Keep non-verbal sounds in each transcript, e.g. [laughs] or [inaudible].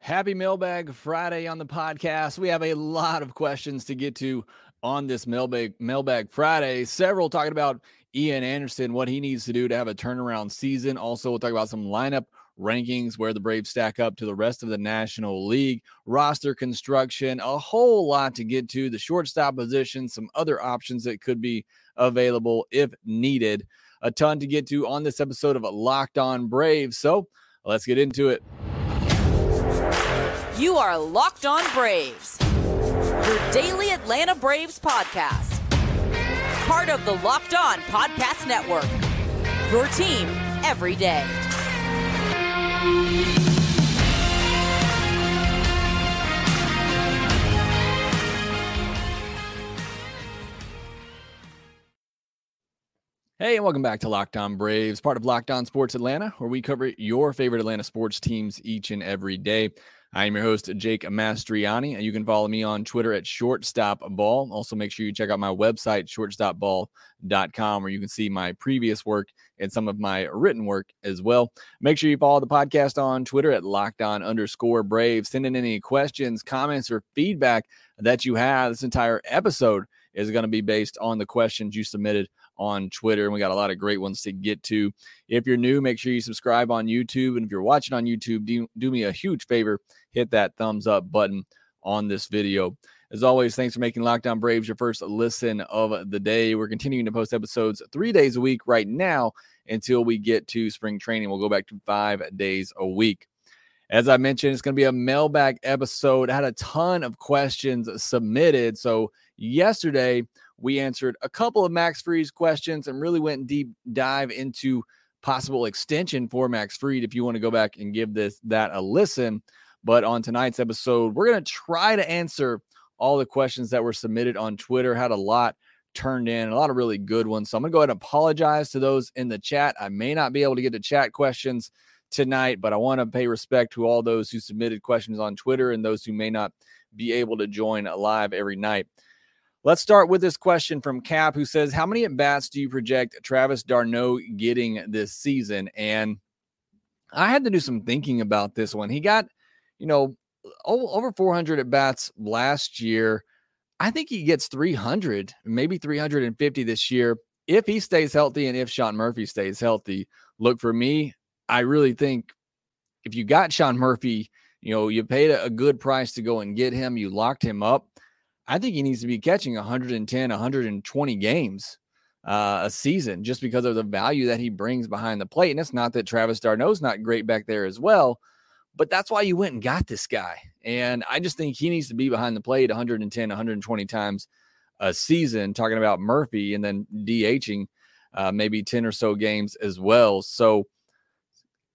Happy Mailbag Friday on the podcast. We have a lot of questions to get to on this Mailbag Mailbag Friday. Several talking about Ian Anderson, what he needs to do to have a turnaround season. Also, we'll talk about some lineup rankings, where the Braves stack up to the rest of the National League, roster construction, a whole lot to get to. The shortstop position, some other options that could be available if needed. A ton to get to on this episode of Locked On Braves. So let's get into it. You are Locked On Braves, your daily Atlanta Braves podcast. Part of the Locked On Podcast Network. Your team every day. Hey, and welcome back to Locked On Braves, part of Locked On Sports Atlanta, where we cover your favorite Atlanta sports teams each and every day. I am your host, Jake Mastriani, and you can follow me on Twitter at shortstopball. Also, make sure you check out my website, shortstopball.com, where you can see my previous work and some of my written work as well. Make sure you follow the podcast on Twitter at lockdown underscore brave. Send in any questions, comments, or feedback that you have. This entire episode is going to be based on the questions you submitted on Twitter. And we got a lot of great ones to get to. If you're new, make sure you subscribe on YouTube. And if you're watching on YouTube, do, do me a huge favor hit that thumbs up button on this video. As always, thanks for making Locked On Braves your first listen of the day. We're continuing to post episodes three days a week right now until we get to spring training. We'll go back to five days a week. As I mentioned, it's going to be a mailbag episode. I had a ton of questions submitted. So, yesterday, we answered a couple of Max Fried's questions and really went deep dive into possible extension for Max Fried if you want to go back and give this that a listen. But on tonight's episode, we're going to try to answer all the questions that were submitted on Twitter. Had a lot turned in, a lot of really good ones. So I'm going to go ahead and apologize to those in the chat. I may not be able to get to chat questions tonight, but I want to pay respect to all those who submitted questions on Twitter and those who may not be able to join live every night. Let's start with this question from Cap, who says, How many at bats do you project Travis d'Arnaud getting this season? And I had to do some thinking about this one. He got, you know, over 400 at bats last year. I think he gets 300, maybe 350 this year if he stays healthy and if Sean Murphy stays healthy. Look, for me, I really think if you got Sean Murphy, you know, you paid a, good price to go and get him, you locked him up. I think he needs to be catching 110, 120 games uh, a season just because of the value that he brings behind the plate. And it's not that Travis d'Arnaud's not great back there as well, but that's why you went and got this guy. And I just think he needs to be behind the plate 110, 120 times a season, talking about Murphy and then DHing uh, maybe 10 or so games as well. So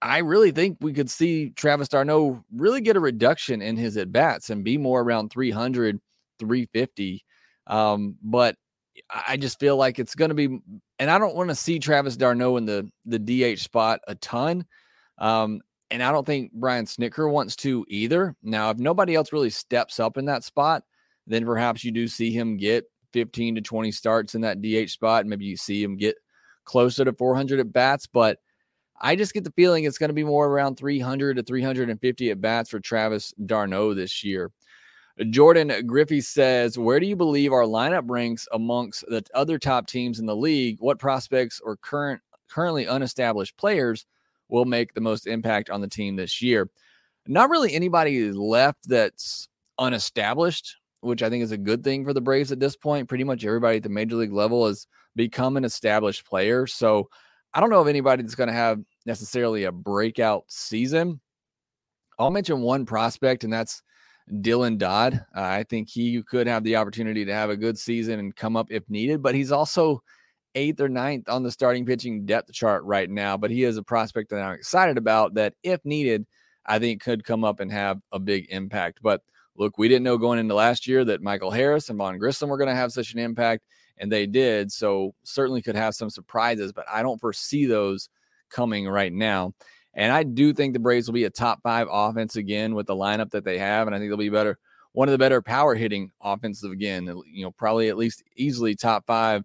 I really think we could see Travis d'Arnaud really get a reduction in his at bats and be more around 300, 350. Um, but I just feel like it's going to be, and I don't want to see Travis d'Arnaud in the the DH spot a ton. Um, and I don't think Brian Snitker wants to either. Now, if nobody else really steps up in that spot, then perhaps you do see him get 15 to 20 starts in that DH spot. Maybe you see him get closer to 400 at bats, but I just get the feeling it's going to be more around 300 to 350 at bats for Travis d'Arnaud this year. Jordan Griffey says, Where do you believe our lineup ranks amongst the other top teams in the league? What prospects or current currently unestablished players will make the most impact on the team this year. Not really anybody left that's unestablished, which I think is a good thing for the Braves at this point. Pretty much everybody at the major league level has become an established player. So I don't know of anybody that's going to have necessarily a breakout season. I'll mention one prospect, and that's Dylan Dodd. Uh, I think he could have the opportunity to have a good season and come up if needed, but he's also eighth or ninth on the starting pitching depth chart right now, but he is a prospect that I'm excited about that, if needed, I think could come up and have a big impact. But look, we didn't know going into last year that Michael Harris and Vaughn Grissom were going to have such an impact, and they did. So certainly could have some surprises, but I don't foresee those coming right now. And I do think the Braves will be a top five offense again with the lineup that they have, and I think they'll be better. One of the better power hitting offenses again. You know, probably at least easily top five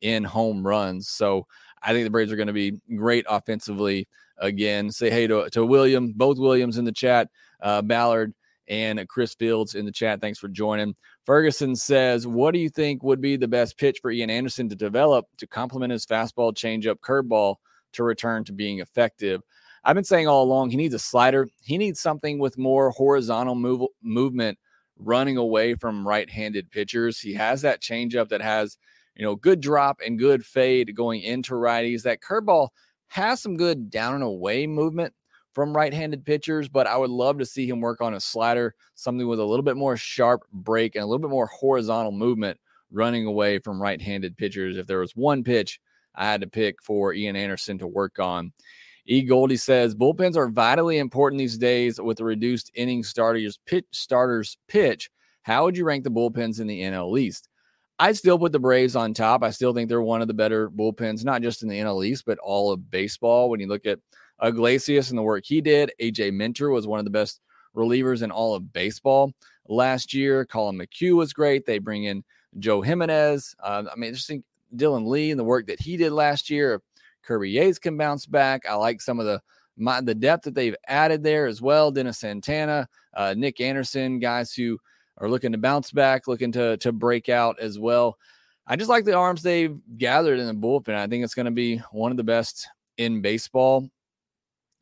in home runs. So I think the Braves are going to be great offensively again. Say hey to, to William, both Williams in the chat. uh, Ballard and Chris Fields in the chat. Thanks for joining. Ferguson says, What do you think would be the best pitch for Ian Anderson to develop to complement his fastball, changeup, curveball to return to being effective? I've been saying all along he needs a slider. He needs something with more horizontal move, movement running away from right-handed pitchers. He has that changeup that has, you know, good drop and good fade going into righties. That curveball has some good down and away movement from right-handed pitchers, but I would love to see him work on a slider, something with a little bit more sharp break and a little bit more horizontal movement running away from right-handed pitchers. If there was one pitch I had to pick for Ian Anderson to work on, E. Goldie says bullpens are vitally important these days with the reduced inning starters pitch starters pitch. How would you rank the bullpens in the NL East? I'd still put the Braves on top. I still think they're one of the better bullpens, not just in the NL East, but all of baseball. When you look at Iglesias and the work he did, AJ Minter was one of the best relievers in all of baseball last year. Collin McHugh was great. They bring in Joe Jimenez. Uh, I mean, just think Dylan Lee and the work that he did last year. Kirby Yates can bounce back. I like some of the my, the depth that they've added there as well. Dennis Santana, uh, Nick Anderson, guys who are looking to bounce back, looking to to break out as well. I just like the arms they've gathered in the bullpen. I think it's going to be one of the best in baseball.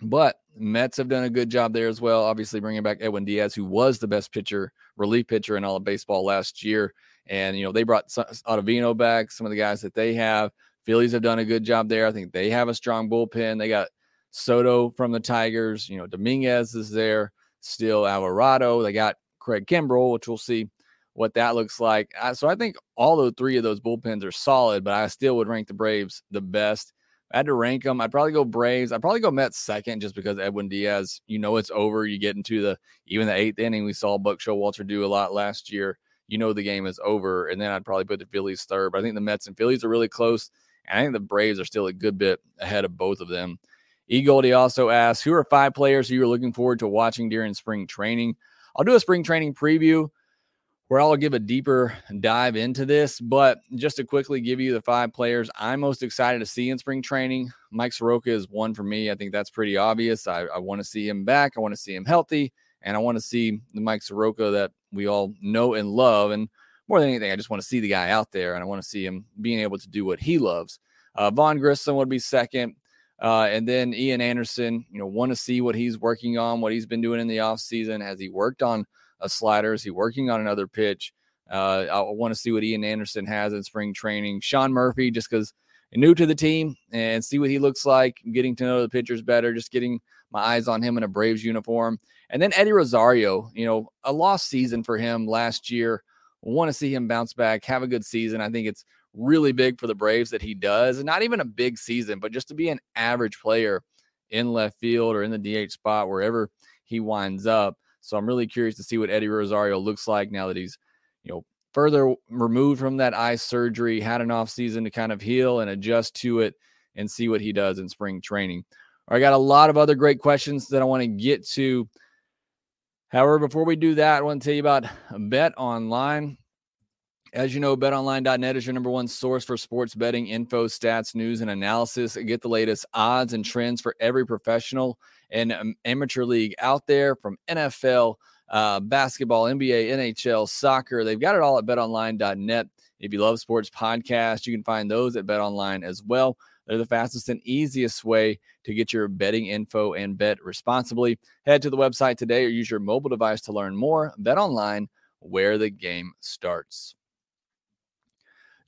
But Mets have done a good job there as well. Obviously, bringing back Edwin Diaz, who was the best pitcher, relief pitcher in all of baseball last year. And, you know, they brought Ottavino back, some of the guys that they have. Phillies have done a good job there. I think they have a strong bullpen. They got Soto from the Tigers. You know, Dominguez is there. Still Alvarado. They got Craig Kimbrel, which we'll see what that looks like. So I think all three of those bullpens are solid, but I still would rank the Braves the best. I had to rank them. I'd probably go Braves. I'd probably go Mets second just because Edwin Diaz, you know, it's over. You get into the even the eighth inning. We saw Buck Showalter do a lot last year. You know, the game is over. And then I'd probably put the Phillies third. But I think the Mets and Phillies are really close. I think the Braves are still a good bit ahead of both of them. E. Goldie also asks, who are five players you are looking forward to watching during spring training? I'll do a spring training preview where I'll give a deeper dive into this. But just to quickly give you the five players I'm most excited to see in spring training, Mike Soroka is one for me. I think that's pretty obvious. I, I want to see him back. I want to see him healthy. And I want to see the Mike Soroka that we all know and love. And more than anything, I just want to see the guy out there and I want to see him being able to do what he loves. Uh, Vaughn Grissom would be second. Uh, and then Ian Anderson, you know, want to see what he's working on, what he's been doing in the offseason. Has he worked on a slider? Is he working on another pitch? Uh, I want to see what Ian Anderson has in spring training. Sean Murphy, just because new to the team and see what he looks like, getting to know the pitchers better, just getting my eyes on him in a Braves uniform. And then Eddie Rosario, you know, a lost season for him last year. Want to see him bounce back, have a good season. I think it's really big for the Braves that he does. And not even a big season, but just to be an average player in left field or in the DH spot, wherever he winds up. So I'm really curious to see what Eddie Rosario looks like now that he's, you know, further removed from that eye surgery, had an off season to kind of heal and adjust to it and see what he does in spring training. I got a lot of other great questions that I want to get to. However, before we do that, I want to tell you about Bet Online. As you know, betonline.net is your number one source for sports betting info, stats, news, and analysis. Get the latest odds and trends for every professional and um, amateur league out there from NFL, uh, basketball, NBA, NHL, soccer. They've got it all at betonline.net. If you love sports podcasts, you can find those at betonline as well. They're the fastest and easiest way to get your betting info and bet responsibly. Head to the website today or use your mobile device to learn more. Bet online, where the game starts.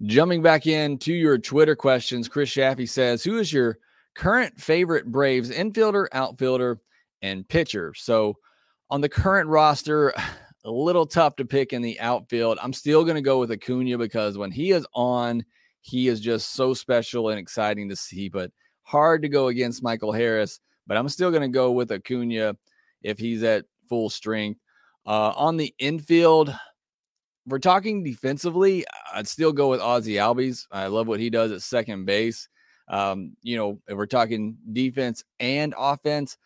Jumping back into your Twitter questions, Chris Shaffy says, Who is your current favorite Braves infielder, outfielder, and pitcher? So on the current roster, [sighs] a little tough to pick in the outfield. I'm still going to go with Acuna because when he is on, he is just so special and exciting to see, but hard to go against Michael Harris. But I'm still going to go with Acuna if he's at full strength. Uh, on the infield, we're talking defensively, I'd still go with Ozzie Albies. I love what he does at second base. Um, you know, if we're talking defense and offense,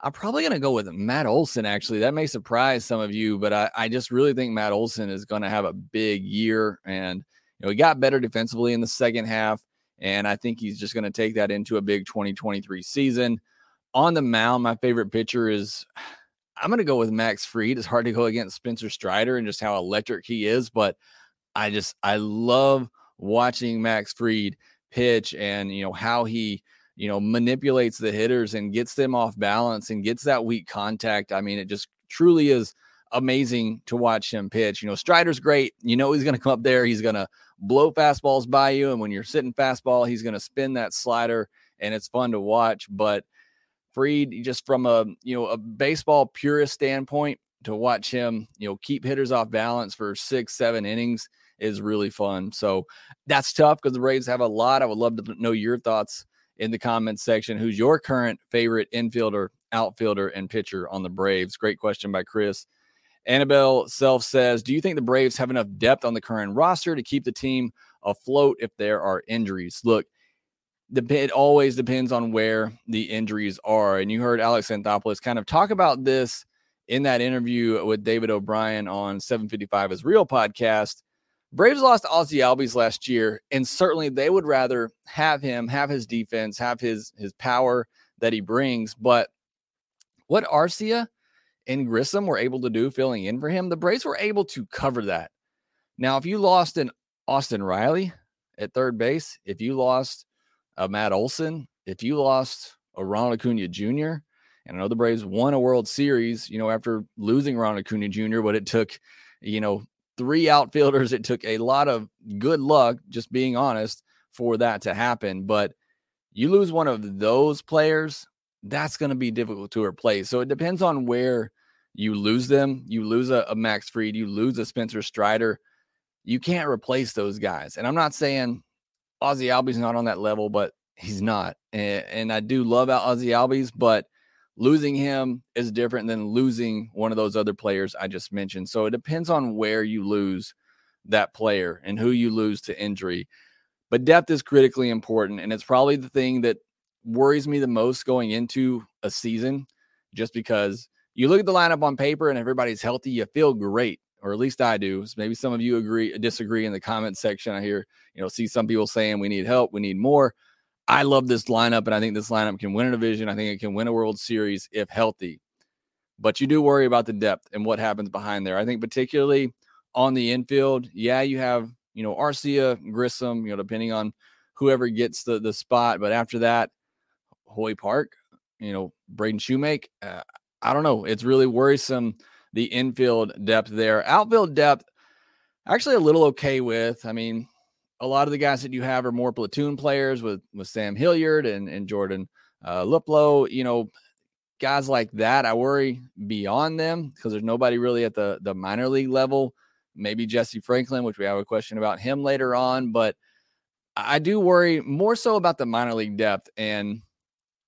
I'm probably going to go with Matt Olson, actually. That may surprise some of you, but I, I just really think Matt Olson is going to have a big year. And, know, he got better defensively in the second half. And I think he's just going to take that into a big 2023 season. On the mound, my favorite pitcher is I'm going to go with Max Fried. It's hard to go against Spencer Strider and just how electric he is, but I just I love watching Max Fried pitch and you know how he you know manipulates the hitters and gets them off balance and gets that weak contact. I mean, it just truly is amazing to watch him pitch. You know, Strider's great. You know he's going to come up there. He's going to blow fastballs by you, and when you're sitting fastball, he's going to spin that slider, and it's fun to watch. But Fried, just from a you know a baseball purist standpoint, to watch him you know keep hitters off balance for six, seven innings is really fun. So that's tough because the Braves have a lot. I would love to know your thoughts in the comments section. Who's your current favorite infielder, outfielder, and pitcher on the Braves? Great question by Chris. Annabelle Self says, Do you think the Braves have enough depth on the current roster to keep the team afloat if there are injuries? Look, it always depends on where the injuries are. And you heard Alex Anthopoulos kind of talk about this in that interview with David O'Brien on 755 is Real podcast. Braves lost Ozzie Albies last year, and certainly they would rather have him, have his defense, have his his power that he brings. But what Arcia and Grissom were able to do filling in for him, the Braves were able to cover that. Now, if you lost an Austin Riley at third base, if you lost a Matt Olson, if you lost a Ronald Acuna Jr., and I know the Braves won a World Series, you know, after losing Ronald Acuna Jr., but it took, you know, three outfielders. It took a lot of good luck, just being honest, for that to happen. But you lose one of those players, that's going to be difficult to replace. So it depends on where you lose them. You lose a, a Max Fried, you lose a Spencer Strider. You can't replace those guys. And I'm not saying Ozzie Albies not on that level, but he's not. And, and I do love Ozzie Albies, but losing him is different than losing one of those other players I just mentioned. So it depends on where you lose that player and who you lose to injury. But depth is critically important. And it's probably the thing that worries me the most going into a season, just because you look at the lineup on paper and everybody's healthy, you feel great. Or at least I do. So maybe some of you agree, disagree in the comment section. I hear, you know, see some people saying we need help, we need more. I love this lineup, and I think this lineup can win a division. I think it can win a World Series if healthy. But you do worry about the depth and what happens behind there. I think particularly on the infield, yeah, you have you know Arcia, Grissom, you know, depending on whoever gets the the spot. But after that, Hoy Park, you know, Braden Shewmake. Uh, I don't know. It's really worrisome the infield depth there. Outfield depth, actually a little okay with. I mean, a lot of the guys that you have are more platoon players with with Sam Hilliard and and Jordan uh. You know, guys like that. I worry beyond them because there's nobody really at the the minor league level. Maybe Jesse Franklin, which we have a question about him later on, but I do worry more so about the minor league depth and.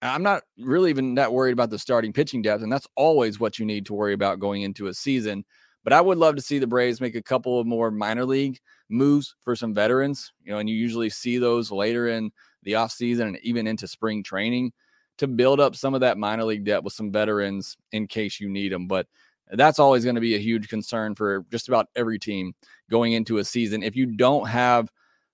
I'm not really even that worried about the starting pitching depth, and that's always what you need to worry about going into a season. But I would love to see the Braves make a couple of more minor league moves for some veterans, you know, and you usually see those later in the offseason and even into spring training to build up some of that minor league depth with some veterans in case you need them. But that's always going to be a huge concern for just about every team going into a season. If you don't have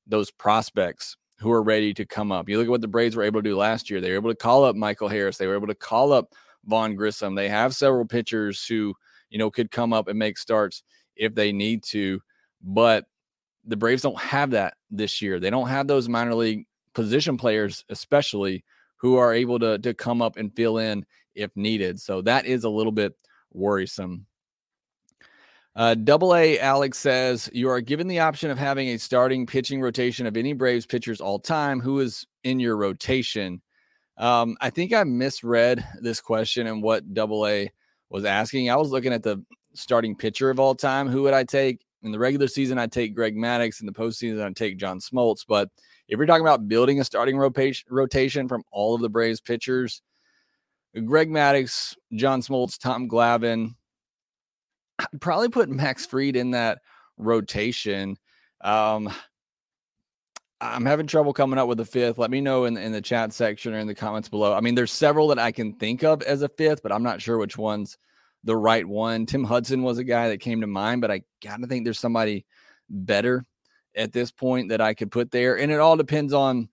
those prospects who are ready to come up, you look at what the Braves were able to do last year. They were able to call up Michael Harris. They were able to call up Vaughn Grissom. They have several pitchers who, you know, could come up and make starts if they need to. But the Braves don't have that this year. They don't have those minor league position players, especially who are able to to come up and fill in if needed. So that is a little bit worrisome. Uh, Double A Alex says you are given the option of having a starting pitching rotation of any Braves pitchers all time. Who is in your rotation? Um, I think I misread this question and what Double A was asking. I was looking at the starting pitcher of all time. Who would I take? In the regular season, I take Greg Maddux. In the postseason, I take John Smoltz. But if you're talking about building a starting rotation from all of the Braves pitchers, Greg Maddux, John Smoltz, Tom Glavine, I'd probably put Max Fried in that rotation. Um, I'm having trouble coming up with a fifth. Let me know in, in the chat section or in the comments below. I mean, there's several that I can think of as a fifth, but I'm not sure which ones – the right one. Tim Hudson was a guy that came to mind, but I gotta think there's somebody better at this point that I could put there. And it all depends on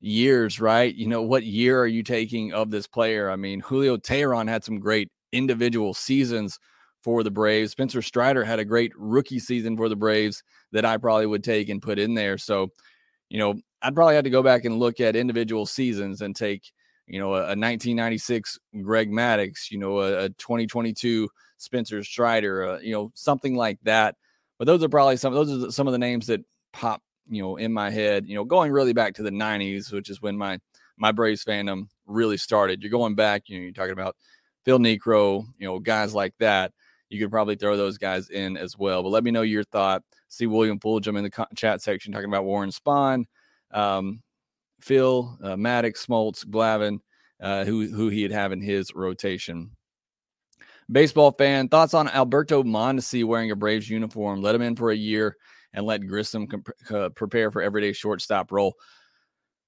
years, right? You know, what year are you taking of this player? I mean, Julio Teheran had some great individual seasons for the Braves. Spencer Strider had a great rookie season for the Braves that I probably would take and put in there. So, you know, I'd probably have to go back and look at individual seasons and take, you know, a, a 1996 Greg Maddux, you know, a, a 2022 Spencer Strider, uh, you know, something like that. But those are probably some those are some of the names that pop, you know, in my head. You know, going really back to the 90s, which is when my my Braves fandom really started. You're going back, you know, you're talking about Phil Niekro, you know, guys like that. You could probably throw those guys in as well. But let me know your thought. See William Fulgham in the chat section talking about Warren Spahn, um, Phil, uh, Maddux, Smoltz, Glavine, uh, who who he'd have in his rotation. Baseball fan thoughts on Alberto Mondesi wearing a Braves uniform. Let him in for a year and let Grissom comp- uh, prepare for everyday shortstop role.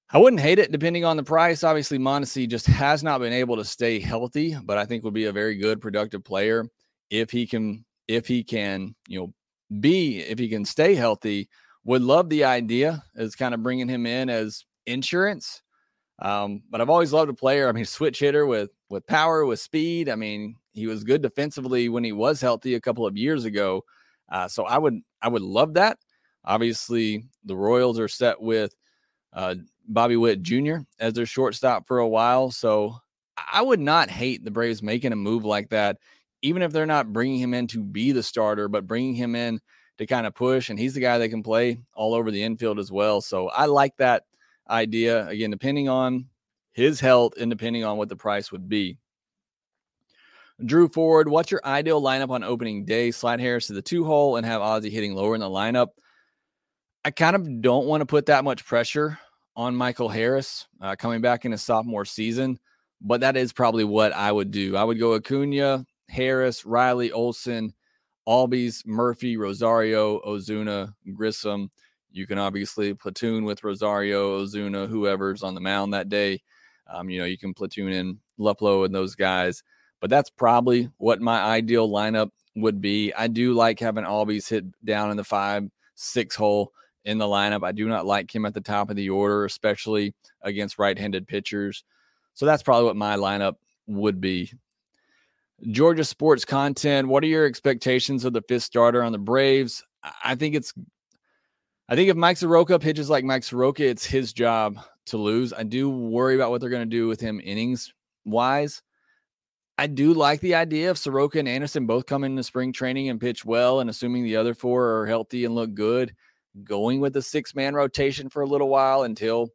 I wouldn't hate it depending on the price. Obviously, Mondesi just has not been able to stay healthy, but I think would be a very good productive player if he can if he can, you know, be if he can stay healthy. Would love the idea as kind of bringing him in as insurance. Um, but I've always loved a player. I mean, switch hitter with with power, with speed. I mean, he was good defensively when he was healthy a couple of years ago. Uh, so I would I would love that. Obviously, the Royals are set with uh, Bobby Witt Jr. as their shortstop for a while. So I would not hate the Braves making a move like that, even if they're not bringing him in to be the starter, but bringing him in to kind of push. And he's the guy that can play all over the infield as well. So I like that idea. Again, depending on his health and depending on what the price would be. Drew Ford, what's your ideal lineup on opening day? Slide Harris to the two hole and have Ozzie hitting lower in the lineup. I kind of don't want to put that much pressure on Michael Harris uh, coming back in his sophomore season, but that is probably what I would do. I would go Acuna, Harris, Riley, Olson, Albies, Murphy, Rosario, Ozuna, Grissom. You can obviously platoon with Rosario, Ozuna, whoever's on the mound that day. Um, you know, you can platoon in Luplow and those guys, but that's probably what my ideal lineup would be. I do like having Albies hit down in the five, six hole in the lineup. I do not like him at the top of the order, especially against right handed pitchers. So that's probably what my lineup would be. Georgia sports content. What are your expectations of the fifth starter on the Braves? I think it's, I think if Mike Soroka pitches like Mike Soroka, it's his job to lose. I do worry about what they're going to do with him innings wise. I do like the idea of Soroka and Anderson both come into spring training and pitch well, and assuming the other four are healthy and look good, going with a six man rotation for a little while until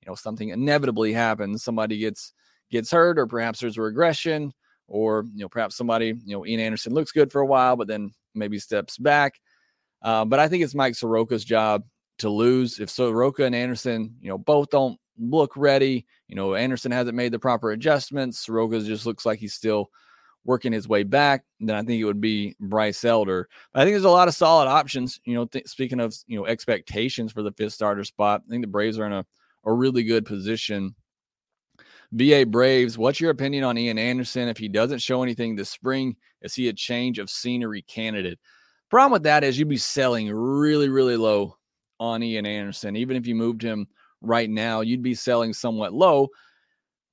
you know something inevitably happens somebody gets gets hurt or perhaps there's a regression or you know perhaps somebody you know ian anderson looks good for a while but then maybe steps back uh, but i think it's mike soroka's job to lose if soroka and anderson you know both don't look ready you know anderson hasn't made the proper adjustments soroka just looks like he's still working his way back, then I think it would be Bryce Elder. But I think there's a lot of solid options. You know, th- speaking of you know expectations for the fifth starter spot, I think the Braves are in a, a really good position. BA Braves, what's your opinion on Ian Anderson? If he doesn't show anything this spring, is he a change of scenery candidate? Problem with that is you'd be selling really, really low on Ian Anderson. Even if you moved him right now, you'd be selling somewhat low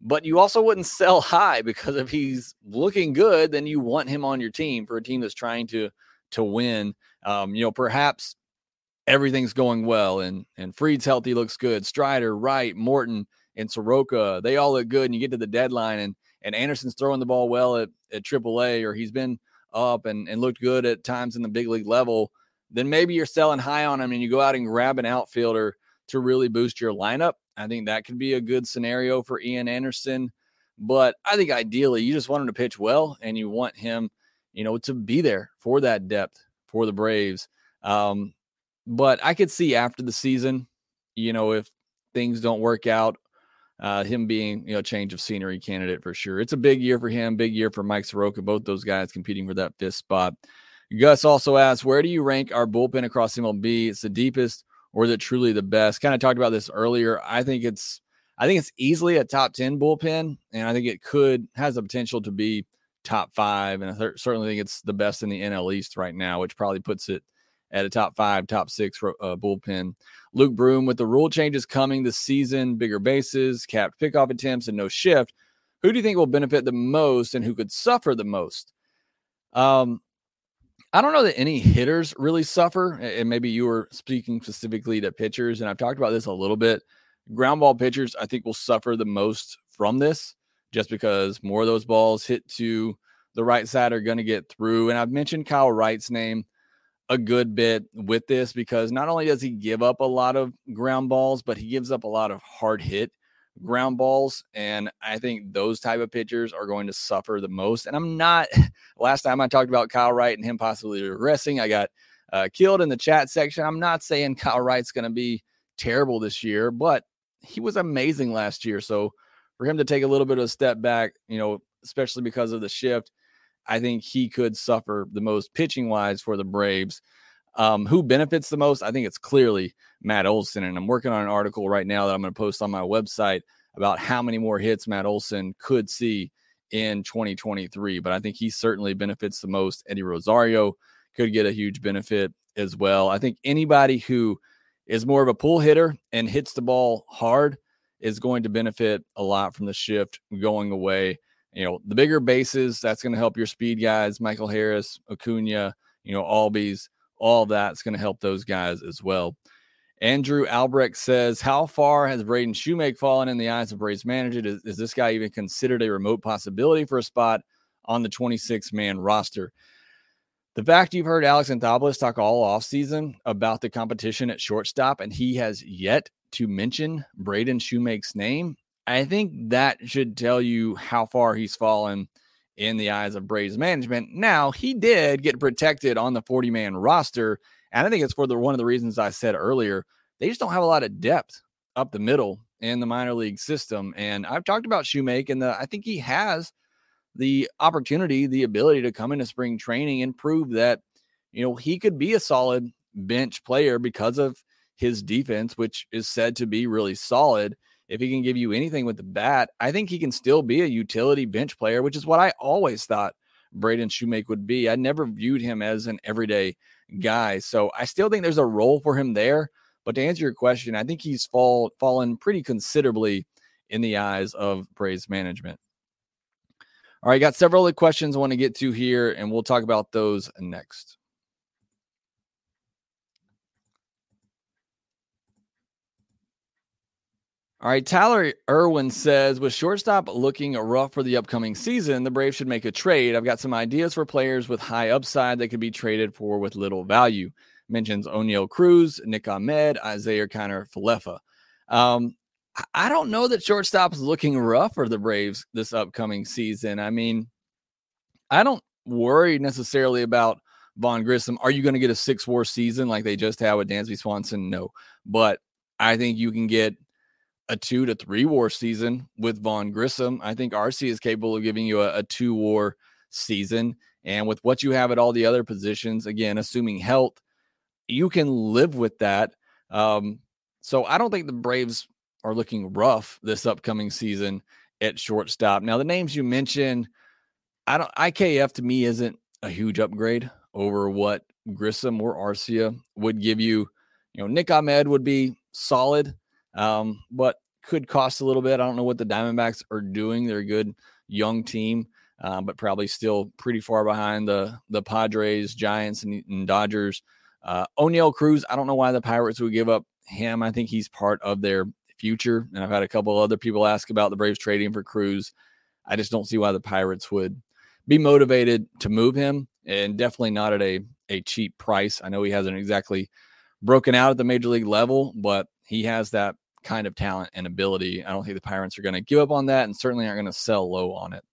but you also wouldn't [laughs] sell high because if he's looking good, then you want him on your team for a team that's trying to to win. Um, you know, perhaps everything's going well and and Fried's healthy, looks good. Strider, Wright, Morton, and Soroka, they all look good. And you get to the deadline and and Anderson's throwing the ball well at at AAA, or he's been up and and looked good at times in the big league level. Then maybe you're selling high on him and you go out and grab an outfielder to really boost your lineup. I think that could be a good scenario for Ian Anderson. But I think ideally you just want him to pitch well and you want him, you know, to be there for that depth for the Braves. Um, but I could see after the season, you know, if things don't work out, uh, him being, you know, change of scenery candidate for sure. It's a big year for him, big year for Mike Soroka, both those guys competing for that fifth spot. Gus also asks, where do you rank our bullpen across MLB? It's the deepest or is it truly the best? Kind of talked about this earlier. I think it's I think it's easily a top 10 bullpen, and I think it could has the potential to be top five. And I th- certainly think it's the best in the NL East right now, which probably puts it at a top five, top six uh, bullpen. Luke Broom, with the rule changes coming this season, bigger bases, capped pickoff attempts, and no shift, who do you think will benefit the most and who could suffer the most? Um, I don't know that any hitters really suffer. And maybe you were speaking specifically to pitchers, and I've talked about this a little bit. Ground ball pitchers, I think, will suffer the most from this just because more of those balls hit to the right side are going to get through. And I've mentioned Kyle Wright's name a good bit with this because not only does he give up a lot of ground balls, but he gives up a lot of hard hit ground balls. And I think those type of pitchers are going to suffer the most. And I'm not, [laughs] last time I talked about Kyle Wright and him possibly regressing, I got uh, killed in the chat section. I'm not saying [laughs] Kyle Wright's going to be terrible this year, but he was amazing last year. So for him to take a little bit of a step back, you know, especially because of the shift, I think he could suffer the most pitching wise for the Braves. Um, who benefits the most? I think it's clearly Matt Olson. And I'm working on an article right now that I'm going to post on my website about how many more hits Matt Olson could see in 2023. But I think he certainly benefits the most. Eddie Rosario could get a huge benefit as well. I think anybody who is more of a pull hitter and hits the ball hard is going to benefit a lot from the shift going away. You know, the bigger bases, that's going to help your speed guys, Michael Harris, Acuna, you know, Albies, all that's going to help those guys as well. Andrew Albrecht says, How far has Braden Shewmake fallen in the eyes of Braves management? Is, is this guy even considered a remote possibility for a spot on the 26 man roster? The fact you've heard Alex Anthopoulos talk all offseason about the competition at shortstop, and he has yet to mention Braden Shewmake's name, I think that should tell you how far he's fallen in the eyes of Braves management. Now, he did get protected on the 40 man roster. And I think it's for the one of the reasons I said earlier. They just don't have a lot of depth up the middle in the minor league system. And I've talked about Shewmake, and the, I think he has the opportunity, the ability to come into spring training and prove that, you know, he could be a solid bench player because of his defense, which is said to be really solid. If he can give you anything with the bat, I think he can still be a utility bench player, which is what I always thought Braden Shewmake would be. I never viewed him as an everyday guy. So I still think there's a role for him there. But to answer your question, I think he's fall fallen pretty considerably in the eyes of Braves management. All right, got several other questions I want to get to here, and we'll talk about those next. All right, Tyler Irwin says, with shortstop looking rough for the upcoming season, the Braves should make a trade. I've got some ideas for players with high upside that could be traded for with little value. Mentions Oneil Cruz, Nick Ahmed, Isiah Kiner Falefa. Um, I don't know that shortstop is looking rough for the Braves this upcoming season. I mean, I don't worry necessarily about Vaughn Grissom. Are you going to get a six war season like they just had with Dansby Swanson? No. But I think you can get – a two to three war season with Vaughn Grissom. I think Arcia is capable of giving you a, a two war season. And with what you have at all the other positions, again, assuming health, you can live with that. Um, so I don't think the Braves are looking rough this upcoming season at shortstop. Now, the names you mentioned, I don't IKF to me isn't a huge upgrade over what Grissom or Arcia would give you. You know, Nick Ahmed would be solid um, but could cost a little bit. I don't know what the Diamondbacks are doing. They're a good young team, um, but probably still pretty far behind the the Padres, Giants, and, and Dodgers. Uh, Oneil Cruz, I don't know why the Pirates would give up him. I think he's part of their future. And I've had a couple other people ask about the Braves trading for Cruz. I just don't see why the Pirates would be motivated to move him, and definitely not at a a cheap price. I know he hasn't exactly broken out at the major league level, but he has that kind of talent and ability. I don't think the Pirates are going to give up on that and certainly aren't going to sell low on it.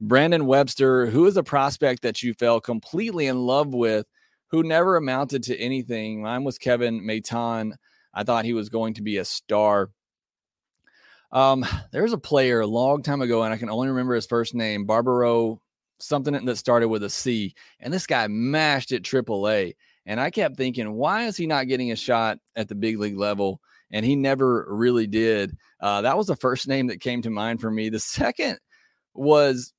Brandon Webster, who is a prospect that you fell completely in love with, who never amounted to anything. Mine was Kevin Maitan. I thought he was going to be a star. Um, there was a player a long time ago, and I can only remember his first name, Barbaro, something that started with a C. And this guy mashed at AAA. And I kept thinking, why is he not getting a shot at the big league level? And he never really did. Uh, that was the first name that came to mind for me. The second was,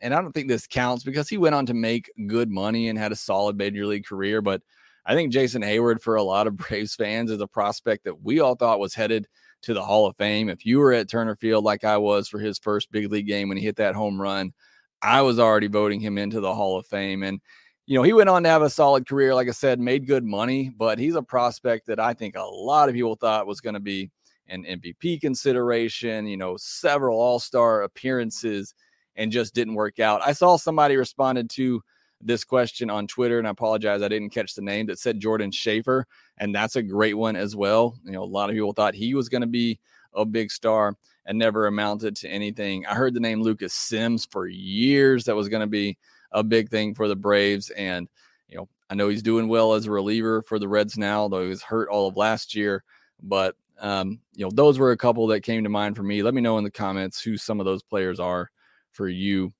and I don't think this counts because he went on to make good money and had a solid major league career. But I think Jason Heyward, for a lot of [laughs] Braves fans, is a prospect that we all thought was headed to the Hall of Fame. If you were at Turner Field like I was for his first big league game when he hit that home run, I was already voting him into the Hall of Fame. And, you know, he went on to have a solid career. Like I said, made good money, but he's a prospect that I think a lot of people thought was going to be an MVP consideration, you know, several all star appearances, and just didn't work out. I saw somebody responded to this question on Twitter, and I apologize, I didn't catch the name that said Jordan Schafer, and that's a great one as well. You know, a lot of people thought he was going to be a big star and never amounted to anything. I heard the name Lucas Sims for years that was going to be a big thing for the Braves, and you know, I know he's doing well as a reliever for the Reds now, though he was hurt all of last year. But um, you know, those were a couple that came to mind for me. Let me know in the comments who some of those players are for you.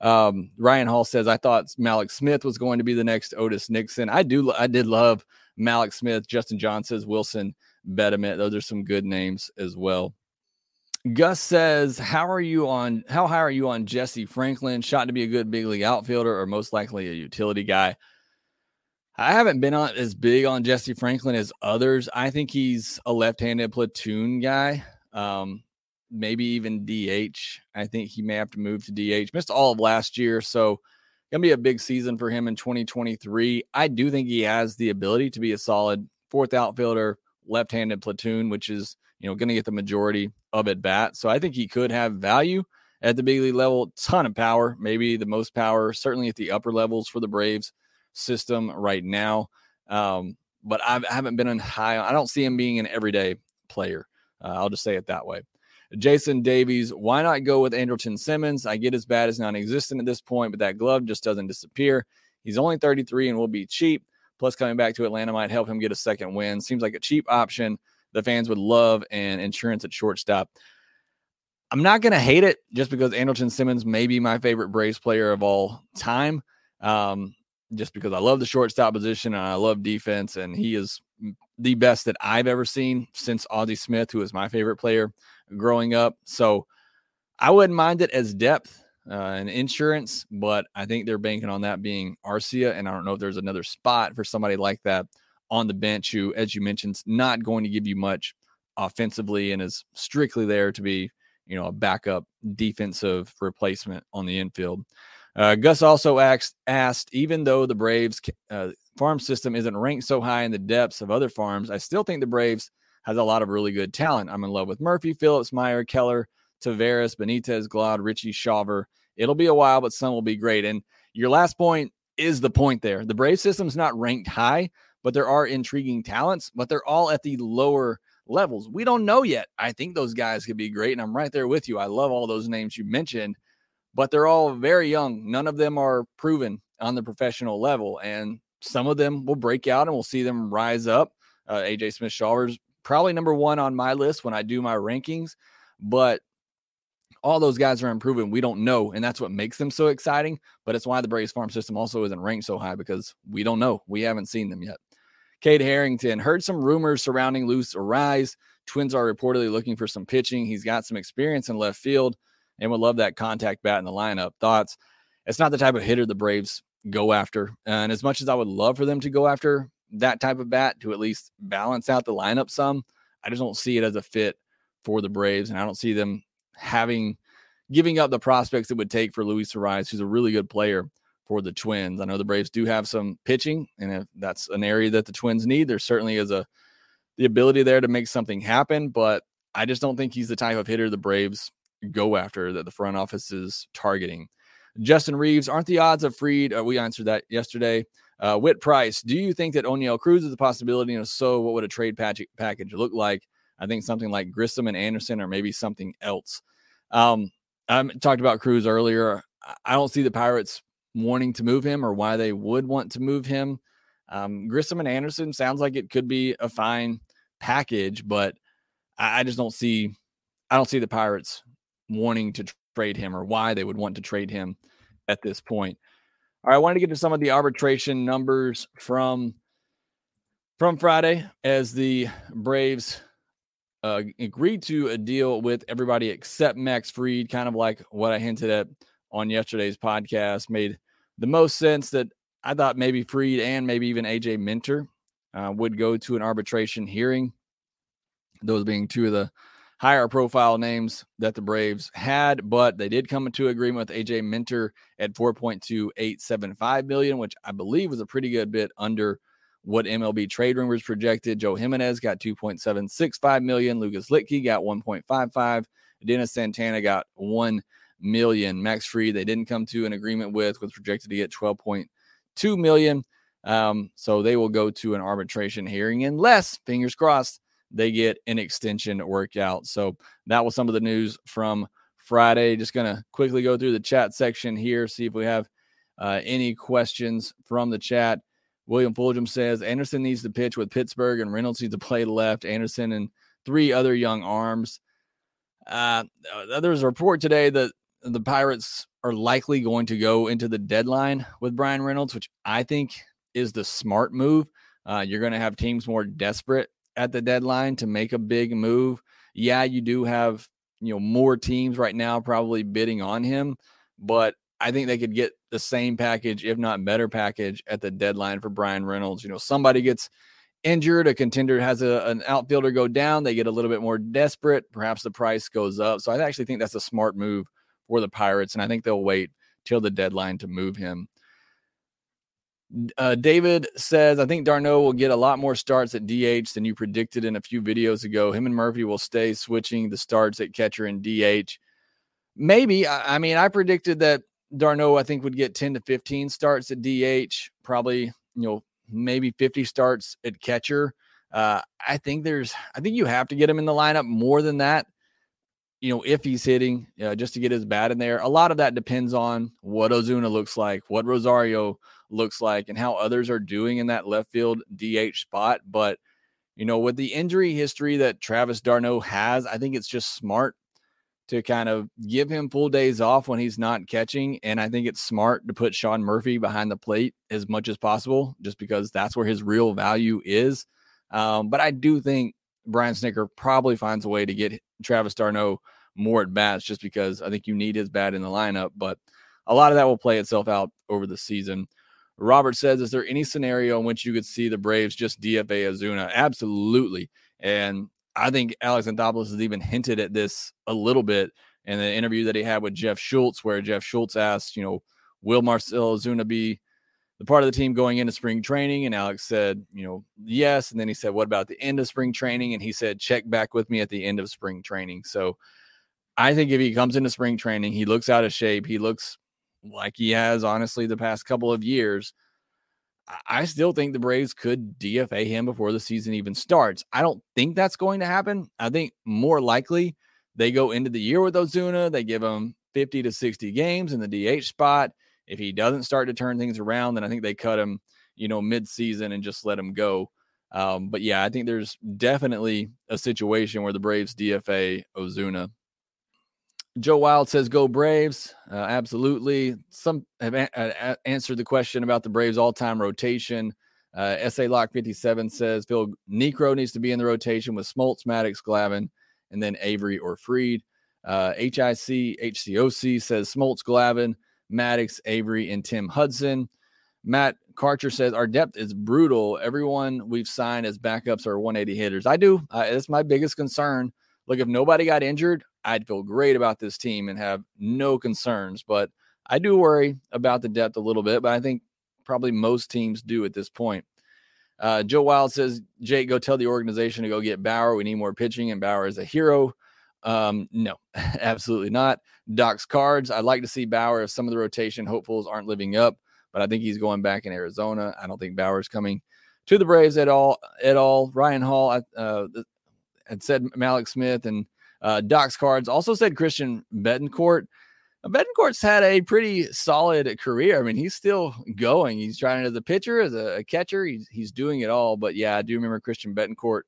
Um, Ryan Hall says, I thought Malik Smith was going to be the next Otis Nixon. I do, I did love Malik Smith. Justin John says Wilson Betemit. Those are some good names as well. Gus says, How are you on how high are you on Jesse Franklin? Shot to be a good big league outfielder or most likely a utility guy. I haven't been on as big on Jesse Franklin as others. I think he's a left-handed platoon guy. Um, maybe even DH. I think he may have to move to DH. Missed all of last year, so gonna be a big season for him in 2023. I do think he has the ability to be a solid fourth outfielder, left-handed platoon, which is you know gonna get the majority of at bat. So I think he could have value at the big league level. Ton of power, maybe the most power, certainly at the upper levels for the Braves system right now. Um, but I've, I have not been on high. I don't see him being an everyday player. Uh, I'll just say it that way. Jason Davies, why not go with Andrelton Simmons? I get his bat is non existent at this point, but that glove just doesn't disappear. He's only 33 and will be cheap. Plus, coming back to Atlanta might help him get a second win. Seems like a cheap option the fans would love and insurance at shortstop. I'm not going to hate it just because Andrelton Simmons may be my favorite Braves player of all time. Um, just because I love the shortstop position and I love defense, and he is the best that I've ever seen since Ozzie Smith, who was my favorite player growing up. So I wouldn't mind it as depth uh, and insurance, but I think they're banking on that being Arcia, and I don't know if there's another spot for somebody like that on the bench who, as you mentioned, is not going to give you much offensively and is strictly there to be, you know, a backup defensive replacement on the infield. Uh, Gus also asked, asked, even though the Braves uh, farm system isn't ranked so high in the depths of other farms, I still think the Braves has a lot of really good talent. I'm in love with Murphy, Phillips, Meyer, Keller, Tavarez, Benitez, Glaude, Ritchie, Shawver. It'll be a while, but some will be great. And your last point is the point there. The Brave system's not ranked high, but there are intriguing talents, but they're all at the lower levels. We don't know yet. I think those guys could be great. And I'm right there with you. I love all those names you mentioned but they're all very young. None of them are proven on the professional level, and some of them will break out and we'll see them rise up. Uh, AJ Smith Shawver's probably number one on my list when I do my rankings, but all those guys are improving. We don't know, and that's what makes them so exciting. But it's why the Braves farm system also isn't ranked so high because we don't know. We haven't seen them yet. Cade Harrington heard some rumors surrounding Luis Arraez. Twins are reportedly looking for some pitching. He's got some experience in left field and would love that contact bat in the lineup. Thoughts? It's not the type of hitter the Braves go after. And as much as I would love for them to go after that type of bat to at least balance out the lineup some, I just don't see it as a fit for the Braves. And I don't see them having giving up the prospects it would take for Luis Arraez, who's a really good player for the Twins. I know the Braves do have some pitching, and if that's an area that the Twins need, there certainly is a the ability there to make something happen. But I just don't think he's the type of hitter the Braves go after that the front office is targeting. Justin Reeves, aren't the odds of Fried? Uh, we answered that yesterday. Uh, Whit Price, do you think that Oneil Cruz is a possibility? And if so, what would a trade package, package look like? I think something like Grissom and Anderson, or maybe something else. Um, I talked about Cruz earlier. I don't see the Pirates wanting to move him or why they would want to move him. Um, Grissom and Anderson sounds like it could be a fine package, but I, I just don't see. I don't see the Pirates wanting to trade him or why they would want to trade him at this point. All right, I wanted to get to some of the arbitration numbers from from Friday as the Braves uh, agreed to a deal with everybody except Max Fried, kind of like what I hinted at on yesterday's podcast. Made the most sense that I thought maybe Fried and maybe even AJ Minter uh, would go to an arbitration hearing. Those being two of the higher profile names that the Braves had, but they did come into agreement with AJ Minter at 4.2875 million, which I believe was a pretty good bit under what MLB trade rumors projected. Joe Jimenez got 2.765 million, Lucas Luetge got 1.55, Dennis Santana got 1 million. Max Fried, they didn't come to an agreement with, was projected to get 12.2 million. Um, so they will go to an arbitration hearing unless, fingers crossed, they get an extension workout. So that was some of the news from Friday. Just going to quickly go through the chat section here, see if we have uh, any questions from the chat. William Fulgham says Anderson needs to pitch with Pittsburgh and Reynolds needs to play left. Anderson and three other young arms. Uh, uh there's a report today that the Pirates are likely going to go into the deadline with Bryan Reynolds, which I think is the smart move. Uh, you're going to have teams more desperate at the deadline to make a big move. Yeah, you do have you know more teams right now probably bidding on him, but I think they could get the same package, if not better package, at the deadline for Bryan Reynolds. You know, somebody gets injured, a contender has a, an outfielder go down, they get a little bit more desperate. Perhaps the price goes up. So I actually think that's a smart move for the Pirates, and I think they'll wait till the deadline to move him. Uh, David says, I think d'Arnaud will get a lot more starts at DH than you predicted in a few videos ago. Him and Murphy will stay switching the starts at catcher and DH. Maybe. I, I mean, I predicted that d'Arnaud, I think, would get 10 to 15 starts at DH, probably, you know, maybe 50 starts at catcher. Uh, I think there's, I think you have to get him in the lineup more than that you know, if he's hitting, uh, just to get his bat in there. A lot of that depends on what Ozuna looks like, what Rosario looks like, and how others are doing in that left field DH spot. But, you know, with the injury history that Travis d'Arnaud has, I think it's just smart to kind of give him full days off when he's not catching. And I think it's smart to put Sean Murphy behind the plate as much as possible, just because that's where his real value is. Um, but I do think Brian Snitker probably finds a way to get Travis d'Arnaud more at bats just because I think you need his bat in the lineup. But a lot of that will play itself out over the season. Robert says, Is there any scenario in which you could see the Braves just DFA Ozuna? Absolutely. And I think Alex Anthopoulos has even hinted at this a little bit in the interview that he had with Jeff Schultz, where Jeff Schultz asked, you know, will Marcell Ozuna be the part of the team going into spring training? And Alex said, you know, yes. And then he said, what about the end of spring training? And he said, check back with me at the end of spring training. So I think if he comes into spring training, he looks out of shape, he looks like he has honestly the past couple of years. I still think the Braves could DFA him before the season even starts. I don't think that's going to happen. I think more likely they go into the year with Ozuna, they give him 50 to 60 games in the DH spot if he doesn't start to turn things around, then I think they cut him, you know, mid-season and just let him go. Um, but yeah, I think there's definitely a situation where the Braves DFA Ozuna. Joe Wild says, "Go Braves!" Uh, absolutely. Some have a- a- answered the question about the Braves' all-time rotation. Uh, SA Lock 57 says Phil Niekro needs to be in the rotation with Smoltz, Maddux, Glavine, and then Avery or Fried. Uh, HIC HCOC says Smoltz, Glavine, Maddux, Avery, and Tim Hudson. Matt Karcher says our depth is brutal. Everyone we've signed as backups are 180 hitters. I do. Uh, it's my biggest concern. Look, if nobody got injured, I'd feel great about this team and have no concerns. But I do worry about the depth a little bit. But I think probably most teams do at this point. Uh, Joe Wild says, Jake, go tell the organization to go get Bauer. We need more pitching, and Bauer is a hero. Um, no, [laughs] absolutely not. Doc's cards. I'd like to see Bauer if some of the rotation hopefuls aren't living up, but I think he's going back in Arizona. I don't think Bauer's coming to the Braves at all. At all. Ryan Hall uh, had said Malik Smith and uh, Doc's cards also said Christian Bethancourt. Bethancourt's had a pretty solid career. I mean, he's still going. He's trying as a pitcher, as a, a catcher. He's he's doing it all. But yeah, I do remember Christian Bethancourt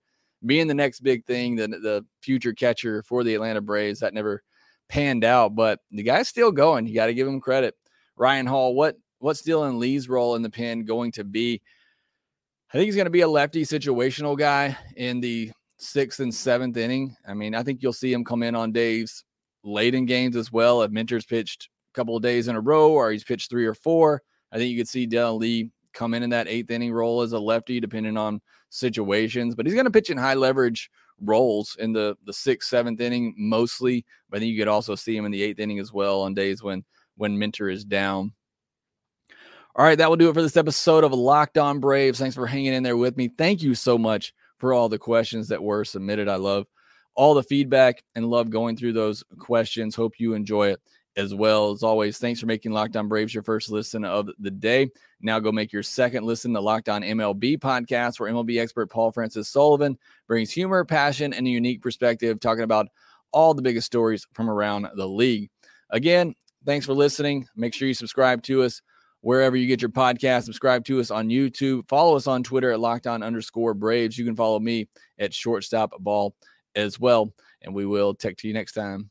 being the next big thing, the the future catcher for the Atlanta Braves. That never panned out, but the guy's still going. You got to give him credit. Ryan Hall, what what's Dylan Lee's role in the pen going to be? I think he's going to be a lefty situational guy in the sixth and seventh inning. I mean, I think you'll see him come in on days late in games as well. If Minter's pitched a couple of days in a row or he's pitched three or four, I think you could see Dylan Lee come in in that eighth inning role as a lefty, depending on situations. But he's going to pitch in high leverage roles in the the sixth, seventh inning mostly, but then you could also see him in the eighth inning as well on days when when Minter is down. All right, that will do it for this episode of Locked On Braves. Thanks for hanging in there with me. Thank you so much for all the questions that were submitted. I love all the feedback and love going through those questions. Hope you enjoy it as well. As always, thanks for making Locked On Braves your first listen of the day. Now go make your second listen to Locked On MLB podcast, where MLB expert Paul Francis Sullivan brings humor, passion, and a unique perspective, talking about all the biggest stories from around the league. Again, thanks for listening. Make sure you subscribe to us wherever you get your podcast. Subscribe to us on YouTube. Follow us on Twitter at lockdown underscore Braves. You can follow me at shortstop ball as well. And we will talk to you next time.